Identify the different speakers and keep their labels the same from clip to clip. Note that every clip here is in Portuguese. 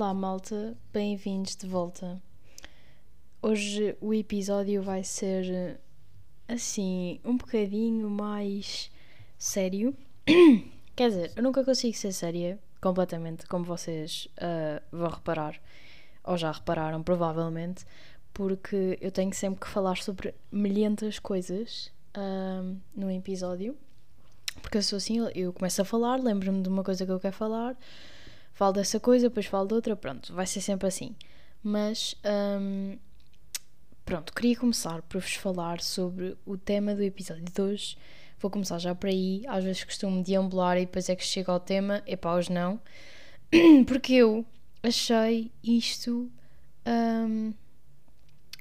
Speaker 1: Olá, malta, bem-vindos de volta. Hoje o episódio vai ser assim, um bocadinho mais sério. Quer dizer, eu nunca consigo ser séria completamente, como vocês uh, vão reparar, ou já repararam, provavelmente, porque eu tenho sempre que falar sobre milhentas coisas uh, num episódio. Porque eu sou assim, eu começo a falar, lembro-me de uma coisa que eu quero falar falo dessa coisa, depois falo de outra, pronto, vai ser sempre assim. Mas, hum, pronto, queria começar por vos falar sobre o tema do episódio de hoje. Vou começar já por aí, às vezes costumo deambular e depois é que chego ao tema, e pá, hoje não. Porque eu achei isto. Hum,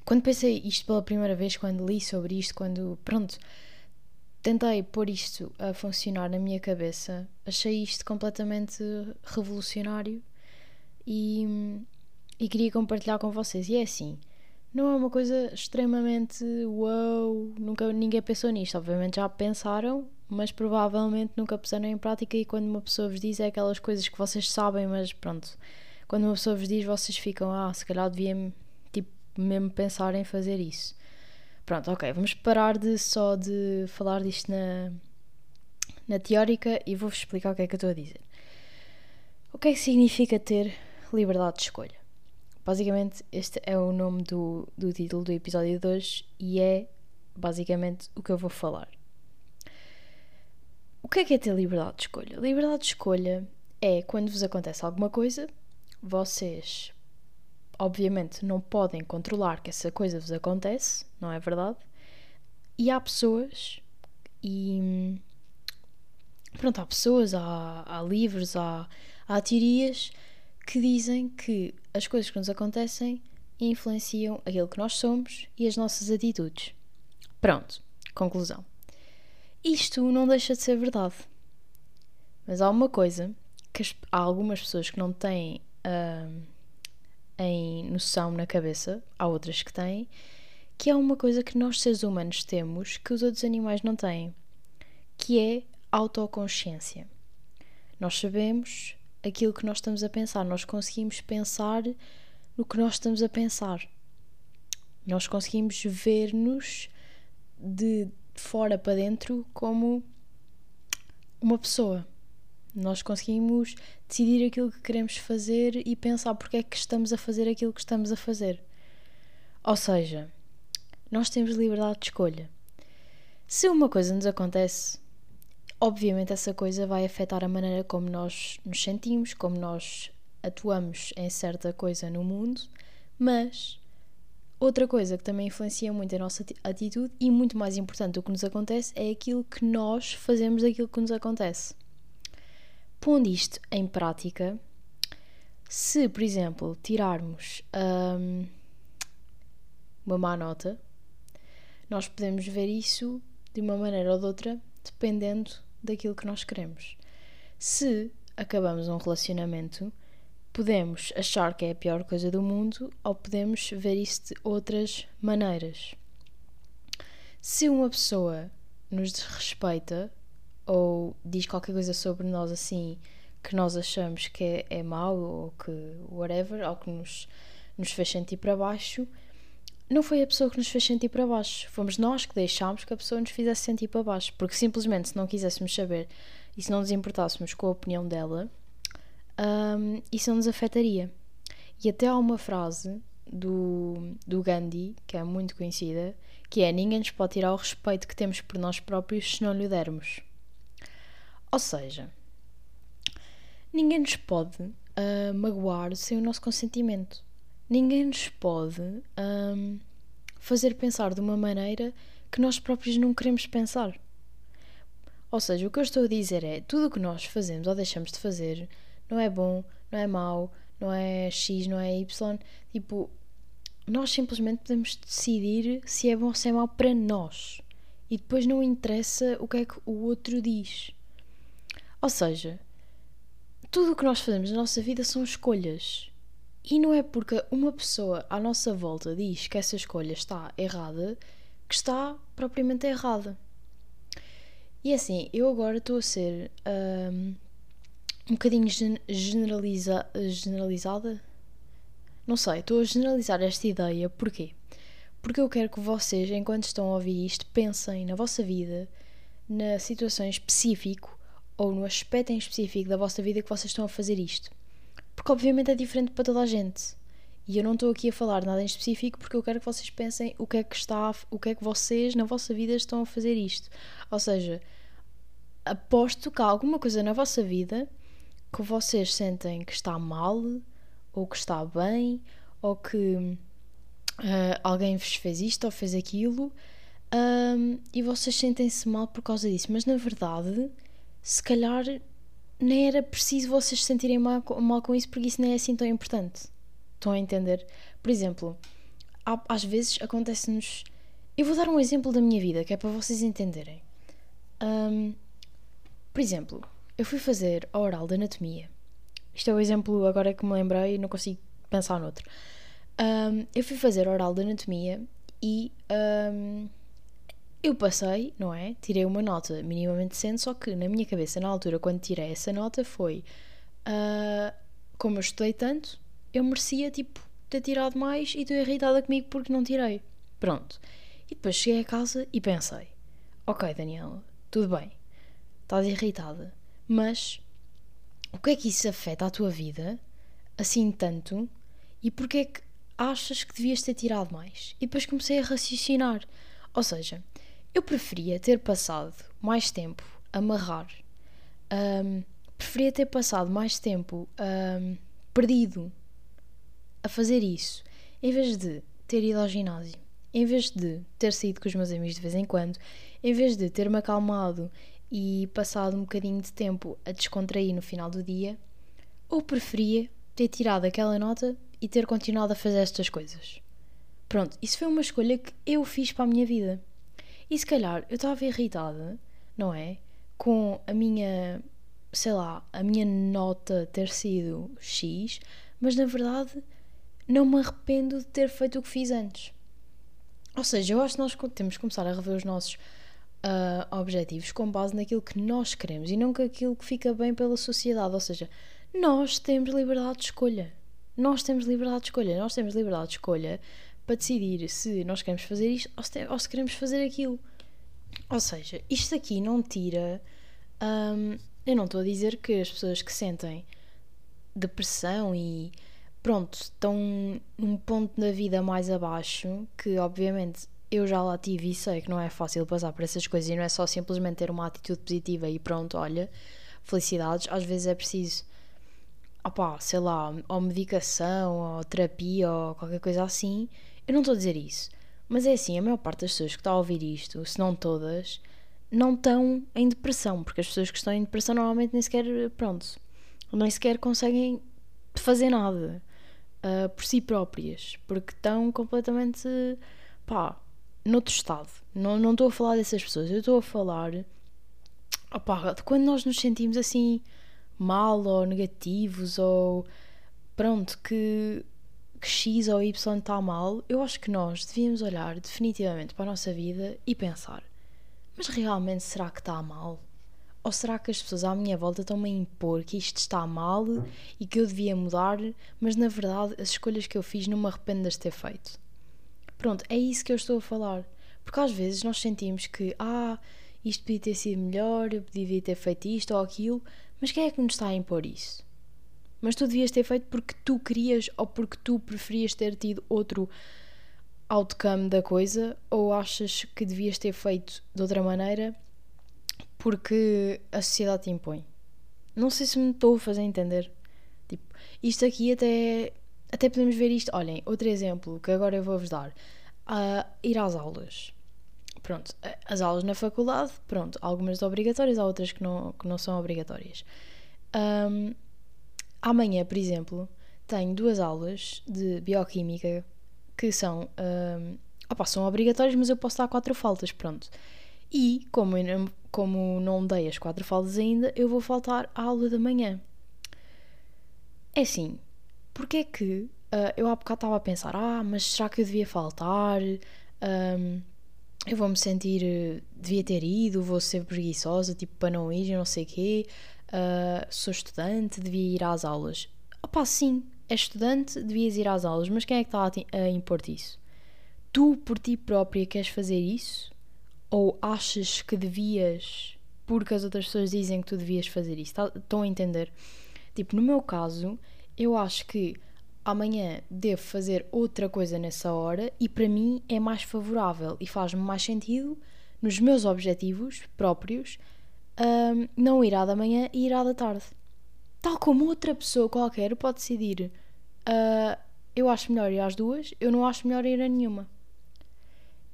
Speaker 1: quando pensei isto pela primeira vez, quando li sobre isto, quando, pronto, tentei pôr isto a funcionar na minha cabeça, achei isto completamente revolucionário e, e queria compartilhar com vocês. E é assim, não é uma coisa extremamente wow, nunca ninguém pensou nisto. Obviamente já pensaram, mas provavelmente nunca puseram em prática. E quando uma pessoa vos diz é aquelas coisas que vocês sabem, mas pronto, quando uma pessoa vos diz, vocês ficam, ah, se calhar devia tipo, mesmo pensar em fazer isso. Pronto, ok, vamos parar de só de falar disto na, na teórica e vou-vos explicar o que é que eu estou a dizer. O que é que significa ter liberdade de escolha? Basicamente, este é o nome do, do título do episódio 2 e é basicamente o que eu vou falar. O que é que é ter liberdade de escolha? Liberdade de escolha é quando vos acontece alguma coisa, vocês obviamente não podem controlar que essa coisa vos acontece, não é verdade? E há pessoas e pronto, há pessoas, há, há livros, há, há teorias que dizem que as coisas que nos acontecem influenciam aquilo que nós somos e as nossas atitudes. Pronto, conclusão. Isto não deixa de ser verdade. Mas há uma coisa que há algumas pessoas que não têm. Uh, em noção na cabeça, há outras que têm, que é uma coisa que nós seres humanos temos que os outros animais não têm, que é autoconsciência. Nós sabemos aquilo que nós estamos a pensar, nós conseguimos pensar no que nós estamos a pensar. Nós conseguimos ver-nos de fora para dentro como uma pessoa. Nós conseguimos decidir aquilo que queremos fazer e pensar porque é que estamos a fazer aquilo que estamos a fazer. Ou seja, nós temos liberdade de escolha. Se uma coisa nos acontece, obviamente essa coisa vai afetar a maneira como nós nos sentimos, como nós atuamos em certa coisa no mundo, mas outra coisa que também influencia muito a nossa atitude e muito mais importante do que nos acontece é aquilo que nós fazemos daquilo que nos acontece. Pondo isto em prática, se, por exemplo, tirarmos um, uma má nota, nós podemos ver isso de uma maneira ou de outra, dependendo daquilo que nós queremos. Se acabamos um relacionamento, podemos achar que é a pior coisa do mundo ou podemos ver isso de outras maneiras. Se uma pessoa nos desrespeita ou diz qualquer coisa sobre nós assim que nós achamos que é, é mau ou que whatever, ou que nos, nos fez sentir para baixo, não foi a pessoa que nos fez sentir para baixo. Fomos nós que deixámos que a pessoa nos fizesse sentir para baixo. Porque simplesmente, se não quiséssemos saber e se não nos importássemos com a opinião dela, um, isso não nos afetaria. E até há uma frase do, do Gandhi, que é muito conhecida, que é: Ninguém nos pode tirar o respeito que temos por nós próprios se não lhe dermos. Ou seja, ninguém nos pode uh, magoar sem o nosso consentimento. Ninguém nos pode um, fazer pensar de uma maneira que nós próprios não queremos pensar. Ou seja, o que eu estou a dizer é: tudo o que nós fazemos ou deixamos de fazer não é bom, não é mau, não é X, não é Y. Tipo, nós simplesmente podemos decidir se é bom ou se é mau para nós. E depois não interessa o que é que o outro diz. Ou seja, tudo o que nós fazemos na nossa vida são escolhas. E não é porque uma pessoa à nossa volta diz que essa escolha está errada que está propriamente errada. E assim, eu agora estou a ser um, um bocadinho generaliza, generalizada. Não sei, estou a generalizar esta ideia, porquê? Porque eu quero que vocês, enquanto estão a ouvir isto, pensem na vossa vida, na situação em específico ou no aspecto em específico da vossa vida que vocês estão a fazer isto. Porque obviamente é diferente para toda a gente. E eu não estou aqui a falar nada em específico porque eu quero que vocês pensem o que é que está, o que é que vocês na vossa vida estão a fazer isto. Ou seja, aposto que há alguma coisa na vossa vida que vocês sentem que está mal, ou que está bem, ou que uh, alguém vos fez isto ou fez aquilo, um, e vocês sentem-se mal por causa disso. Mas na verdade, se calhar nem era preciso vocês se sentirem mal, mal com isso, porque isso nem é assim tão importante. Estão a entender? Por exemplo, há, às vezes acontece-nos. Eu vou dar um exemplo da minha vida, que é para vocês entenderem. Um, por exemplo, eu fui fazer a oral de anatomia. Isto é o exemplo agora que me lembrei e não consigo pensar noutro. Um, eu fui fazer a oral de anatomia e um, eu passei, não é? Tirei uma nota minimamente decente, só que na minha cabeça, na altura, quando tirei essa nota, foi uh, como eu estudei tanto, eu merecia, tipo, ter tirado mais e estou irritada comigo porque não tirei. Pronto. E depois cheguei a casa e pensei: Ok, Daniela, tudo bem, estás irritada, mas o que é que isso afeta a tua vida assim tanto e porque é que achas que devias ter tirado mais? E depois comecei a raciocinar. Ou seja, eu preferia ter passado mais tempo a amarrar, um, preferia ter passado mais tempo um, perdido a fazer isso, em vez de ter ido ao ginásio, em vez de ter saído com os meus amigos de vez em quando, em vez de ter-me acalmado e passado um bocadinho de tempo a descontrair no final do dia, ou preferia ter tirado aquela nota e ter continuado a fazer estas coisas. Pronto, isso foi uma escolha que eu fiz para a minha vida. E se calhar eu estava irritada, não é? Com a minha, sei lá, a minha nota ter sido X, mas na verdade não me arrependo de ter feito o que fiz antes. Ou seja, eu acho que nós temos que começar a rever os nossos uh, objetivos com base naquilo que nós queremos e não com aquilo que fica bem pela sociedade. Ou seja, nós temos liberdade de escolha. Nós temos liberdade de escolha. Nós temos liberdade de escolha para decidir se nós queremos fazer isto ou se, ou se queremos fazer aquilo. Ou seja, isto aqui não tira. Um, eu não estou a dizer que as pessoas que sentem depressão e pronto, estão num ponto da vida mais abaixo, que obviamente eu já lá tive e sei que não é fácil passar por essas coisas e não é só simplesmente ter uma atitude positiva e pronto, olha, felicidades, às vezes é preciso opá, sei lá, ou medicação, ou terapia, ou qualquer coisa assim. Eu não estou a dizer isso. Mas é assim, a maior parte das pessoas que está a ouvir isto, se não todas, não estão em depressão, porque as pessoas que estão em depressão normalmente nem sequer, pronto, nem sequer conseguem fazer nada uh, por si próprias, porque estão completamente, pá, noutro estado. Não, não estou a falar dessas pessoas, eu estou a falar, opá, de quando nós nos sentimos assim mal ou negativos ou pronto, que que X ou Y está mal, eu acho que nós devíamos olhar definitivamente para a nossa vida e pensar: mas realmente será que está mal? Ou será que as pessoas à minha volta estão-me a impor que isto está mal e que eu devia mudar, mas na verdade as escolhas que eu fiz não me arrependo de ter feito? Pronto, é isso que eu estou a falar. Porque às vezes nós sentimos que, ah, isto podia ter sido melhor, eu podia ter feito isto ou aquilo, mas quem é que nos está a impor isso? Mas tu devias ter feito porque tu querias ou porque tu preferias ter tido outro outcome da coisa ou achas que devias ter feito de outra maneira porque a sociedade te impõe. Não sei se me estou a fazer entender. Tipo, isto aqui até, até podemos ver isto. Olhem, outro exemplo que agora eu vou-vos dar. Uh, ir às aulas. Pronto, as aulas na faculdade, pronto, algumas obrigatórias, há outras que não, que não são obrigatórias. Um, Amanhã, por exemplo, tenho duas aulas de bioquímica que são, um, opa, são obrigatórias, mas eu posso dar quatro faltas, pronto. E, como, não, como não dei as quatro faltas ainda, eu vou faltar à aula da manhã. É assim, porque é que uh, eu há bocado estava a pensar, ah, mas será que eu devia faltar? Um, eu vou me sentir, devia ter ido, vou ser preguiçosa, tipo, para não ir, não sei o quê uh, sou estudante, devia ir às aulas. Opá, sim, és estudante, devias ir às aulas, mas quem é que está a impor-te isso? Tu, por ti própria, queres fazer isso? Ou achas que devias porque as outras pessoas dizem que tu devias fazer isso? Tá, estão a entender? Tipo, no meu caso, eu acho que amanhã devo fazer outra coisa nessa hora e para mim é mais favorável e faz-me mais sentido nos meus objetivos próprios um, não ir à da manhã e ir à da tarde. Tal como outra pessoa qualquer pode decidir uh, eu acho melhor ir às duas, eu não acho melhor ir a nenhuma.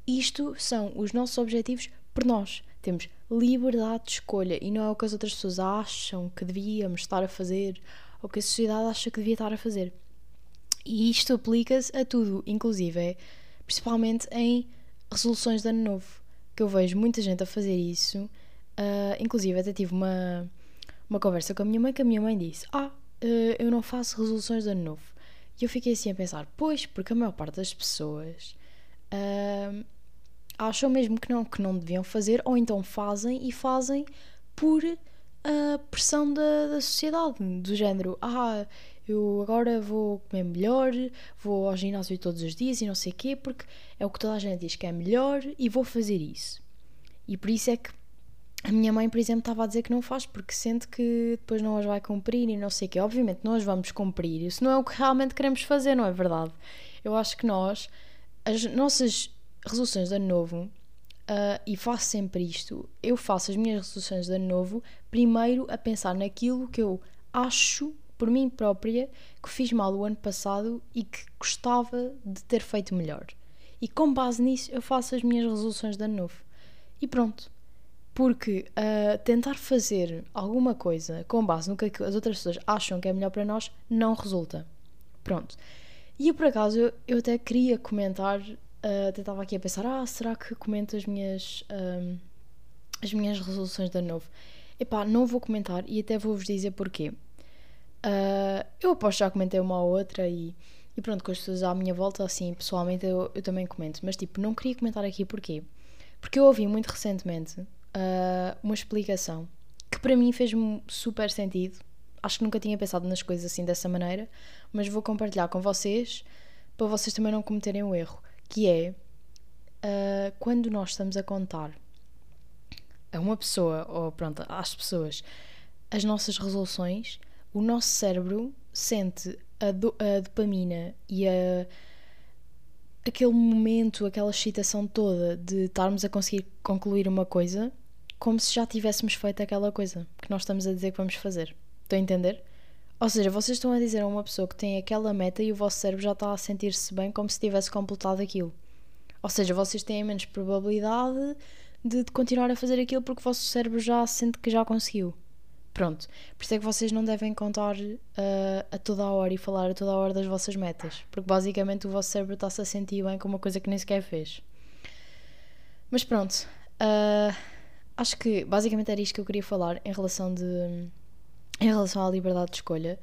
Speaker 1: Isto são os nossos objetivos por nós. Temos liberdade de escolha e não é o que as outras pessoas acham que devíamos estar a fazer ou que a sociedade acha que devia estar a fazer. E isto aplica-se a tudo, inclusive, principalmente em resoluções de ano novo, que eu vejo muita gente a fazer isso. Uh, inclusive, até tive uma, uma conversa com a minha mãe que a minha mãe disse: Ah, uh, eu não faço resoluções de ano novo. E eu fiquei assim a pensar: Pois, porque a maior parte das pessoas uh, acham mesmo que não, que não deviam fazer, ou então fazem e fazem por a pressão da, da sociedade, do género: Ah, eu agora vou comer melhor, vou ao ginásio todos os dias e não sei o quê, porque é o que toda a gente diz que é melhor e vou fazer isso. E por isso é que a minha mãe, por exemplo, estava a dizer que não faz, porque sente que depois não as vai cumprir e não sei o quê. Obviamente, nós vamos cumprir, isso não é o que realmente queremos fazer, não é verdade? Eu acho que nós, as nossas resoluções de ano novo, uh, e faço sempre isto, eu faço as minhas resoluções de ano novo primeiro a pensar naquilo que eu acho por mim própria que fiz mal o ano passado e que gostava de ter feito melhor. E com base nisso eu faço as minhas resoluções de ano novo. E pronto. Porque uh, tentar fazer alguma coisa com base no que as outras pessoas acham que é melhor para nós não resulta. Pronto. E eu, por acaso, eu, eu até queria comentar, uh, até estava aqui a pensar: ah, será que comento as minhas, as minhas resoluções de ano novo? Epá, não vou comentar e até vou-vos dizer porquê. Uh, eu aposto já comentei uma ou outra e, e pronto, com as pessoas à minha volta, assim, pessoalmente eu, eu também comento. Mas tipo, não queria comentar aqui porquê? Porque eu ouvi muito recentemente uh, uma explicação que para mim fez-me super sentido. Acho que nunca tinha pensado nas coisas assim dessa maneira, mas vou compartilhar com vocês para vocês também não cometerem o erro. Que é uh, quando nós estamos a contar a uma pessoa, ou pronto, às pessoas, as nossas resoluções o nosso cérebro sente a, do, a dopamina e a, aquele momento, aquela excitação toda de estarmos a conseguir concluir uma coisa como se já tivéssemos feito aquela coisa que nós estamos a dizer que vamos fazer. Estão a entender? Ou seja, vocês estão a dizer a uma pessoa que tem aquela meta e o vosso cérebro já está a sentir-se bem como se tivesse completado aquilo. Ou seja, vocês têm menos probabilidade de, continuar a fazer aquilo porque o vosso cérebro já sente que já conseguiu. Pronto, por isso é que vocês não devem contar uh, a toda a hora e falar a toda a hora das vossas metas, porque basicamente o vosso cérebro está-se a sentir bem com uma coisa que nem sequer fez. Mas pronto, uh, acho que basicamente era isto que eu queria falar em relação, de, em relação à liberdade de escolha.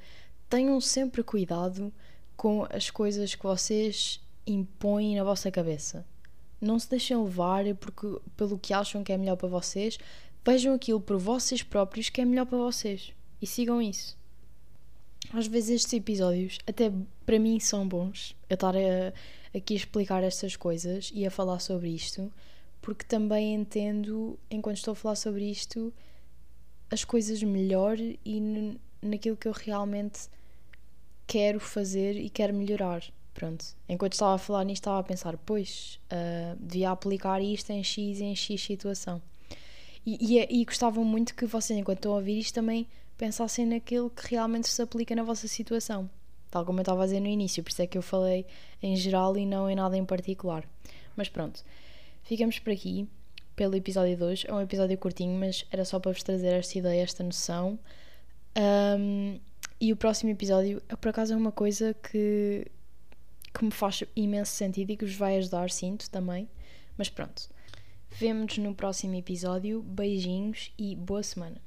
Speaker 1: Tenham sempre cuidado com as coisas que vocês impõem na vossa cabeça. Não se deixem levar porque, pelo que acham que é melhor para vocês, Vejam aquilo por vocês próprios que é melhor para vocês e sigam isso. Às vezes estes episódios, até para mim, são bons. Eu estar a, aqui a explicar estas coisas e a falar sobre isto, porque também entendo, enquanto estou a falar sobre isto, as coisas melhor e naquilo que eu realmente quero fazer e quero melhorar. Pronto. Enquanto estava a falar nisto, estava a pensar, pois, uh, devia aplicar isto em X e em X situação. E, e, é, e gostava muito que vocês, enquanto estão a ouvir isto, também pensassem naquilo que realmente se aplica na vossa situação. Tal como eu estava a dizer no início, por isso é que eu falei em geral e não em nada em particular. Mas pronto, ficamos por aqui pelo episódio 2. É um episódio curtinho, mas era só para vos trazer esta ideia, esta noção. Um, e o próximo episódio, é, por acaso, é uma coisa que, que me faz imenso sentido e que vos vai ajudar, sinto também. Mas pronto. Vemo-nos no próximo episódio. Beijinhos e boa semana.